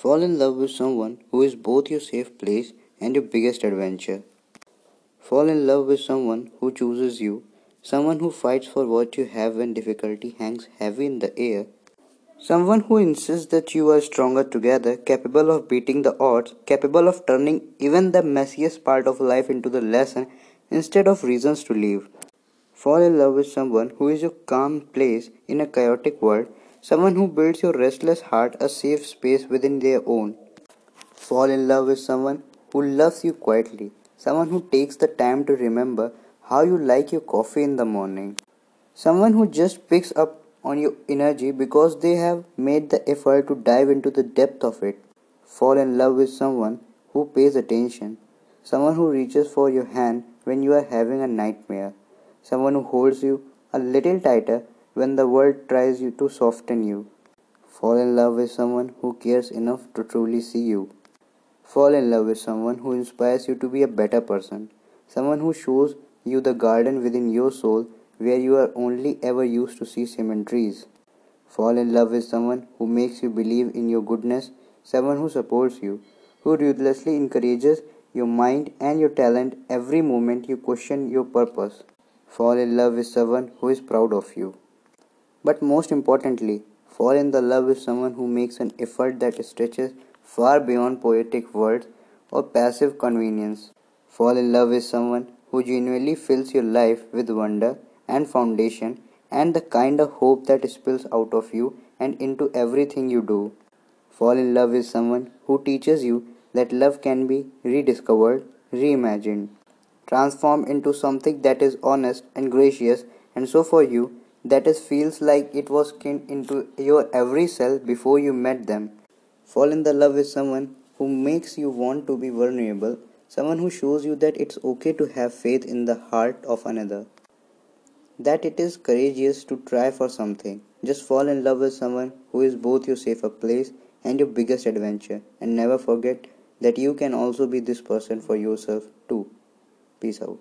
Fall in love with someone who is both your safe place and your biggest adventure. Fall in love with someone who chooses you, someone who fights for what you have when difficulty hangs heavy in the air, someone who insists that you are stronger together, capable of beating the odds, capable of turning even the messiest part of life into the lesson instead of reasons to leave. Fall in love with someone who is your calm place in a chaotic world, someone who builds your restless heart a safe space within their own. Fall in love with someone who loves you quietly, someone who takes the time to remember how you like your coffee in the morning, someone who just picks up on your energy because they have made the effort to dive into the depth of it. Fall in love with someone who pays attention, someone who reaches for your hand when you are having a nightmare someone who holds you a little tighter when the world tries you to soften you. Fall in love with someone who cares enough to truly see you. Fall in love with someone who inspires you to be a better person, someone who shows you the garden within your soul where you are only ever used to see cement trees. Fall in love with someone who makes you believe in your goodness, someone who supports you, who ruthlessly encourages your mind and your talent every moment you question your purpose. Fall in love with someone who is proud of you. But most importantly, fall in the love with someone who makes an effort that stretches far beyond poetic words or passive convenience. Fall in love with someone who genuinely fills your life with wonder and foundation and the kind of hope that spills out of you and into everything you do. Fall in love with someone who teaches you that love can be rediscovered, reimagined transformed into something that is honest and gracious and so for you that is feels like it was kin into your every cell before you met them. Fall in the love with someone who makes you want to be vulnerable someone who shows you that it's okay to have faith in the heart of another. That it is courageous to try for something. Just fall in love with someone who is both your safer place and your biggest adventure. And never forget that you can also be this person for yourself too. Peace out.